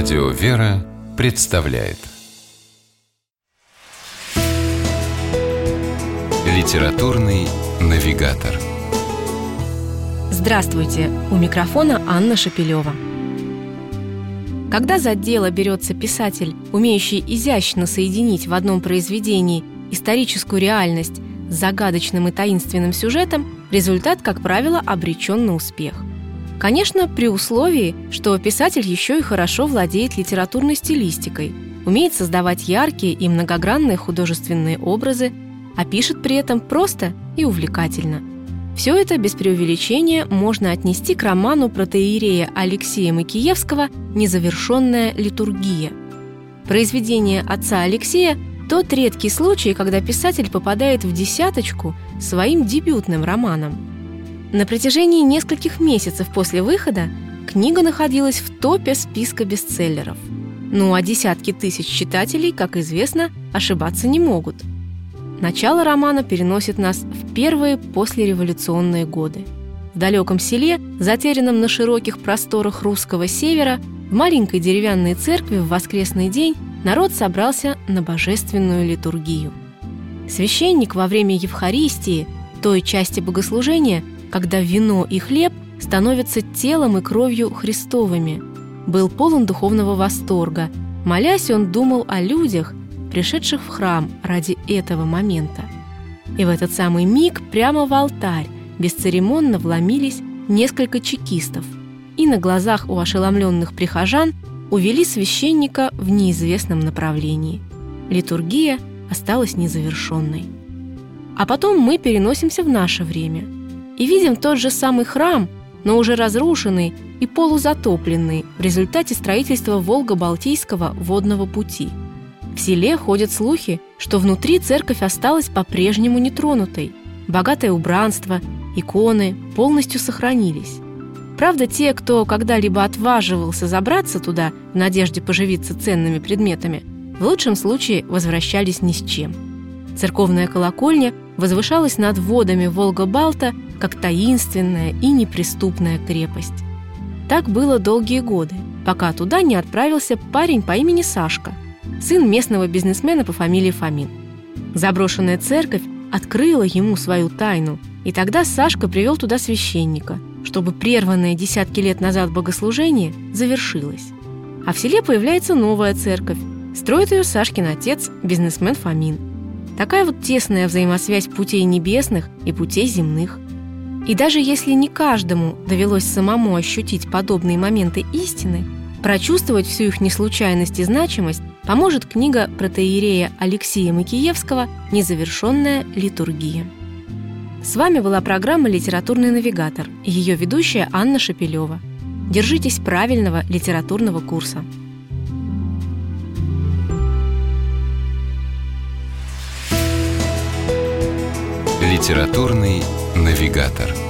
Радио «Вера» представляет Литературный навигатор Здравствуйте! У микрофона Анна Шапилева. Когда за дело берется писатель, умеющий изящно соединить в одном произведении историческую реальность с загадочным и таинственным сюжетом, результат, как правило, обречен на успех. Конечно, при условии, что писатель еще и хорошо владеет литературной стилистикой, умеет создавать яркие и многогранные художественные образы, а пишет при этом просто и увлекательно. Все это без преувеличения можно отнести к роману протеерея Алексея Макиевского «Незавершенная литургия». Произведение отца Алексея – тот редкий случай, когда писатель попадает в десяточку своим дебютным романом. На протяжении нескольких месяцев после выхода книга находилась в топе списка бестселлеров. Ну а десятки тысяч читателей, как известно, ошибаться не могут – Начало романа переносит нас в первые послереволюционные годы. В далеком селе, затерянном на широких просторах русского севера, в маленькой деревянной церкви в воскресный день народ собрался на божественную литургию. Священник во время Евхаристии, той части богослужения, когда вино и хлеб становятся телом и кровью Христовыми, был полон духовного восторга. Молясь, он думал о людях, пришедших в храм ради этого момента. И в этот самый миг прямо в алтарь бесцеремонно вломились несколько чекистов и на глазах у ошеломленных прихожан увели священника в неизвестном направлении. Литургия осталась незавершенной. А потом мы переносимся в наше время и видим тот же самый храм, но уже разрушенный и полузатопленный в результате строительства Волго-Балтийского водного пути – в селе ходят слухи, что внутри церковь осталась по-прежнему нетронутой. Богатое убранство, иконы полностью сохранились. Правда, те, кто когда-либо отваживался забраться туда в надежде поживиться ценными предметами, в лучшем случае возвращались ни с чем. Церковная колокольня возвышалась над водами Волга-Балта как таинственная и неприступная крепость. Так было долгие годы, пока туда не отправился парень по имени Сашка – сын местного бизнесмена по фамилии Фомин. Заброшенная церковь открыла ему свою тайну, и тогда Сашка привел туда священника, чтобы прерванное десятки лет назад богослужение завершилось. А в селе появляется новая церковь. Строит ее Сашкин отец, бизнесмен Фомин. Такая вот тесная взаимосвязь путей небесных и путей земных. И даже если не каждому довелось самому ощутить подобные моменты истины, прочувствовать всю их неслучайность и значимость поможет книга протеерея Алексея Макиевского «Незавершенная литургия». С вами была программа «Литературный навигатор» и ее ведущая Анна Шапилева. Держитесь правильного литературного курса. Литературный навигатор.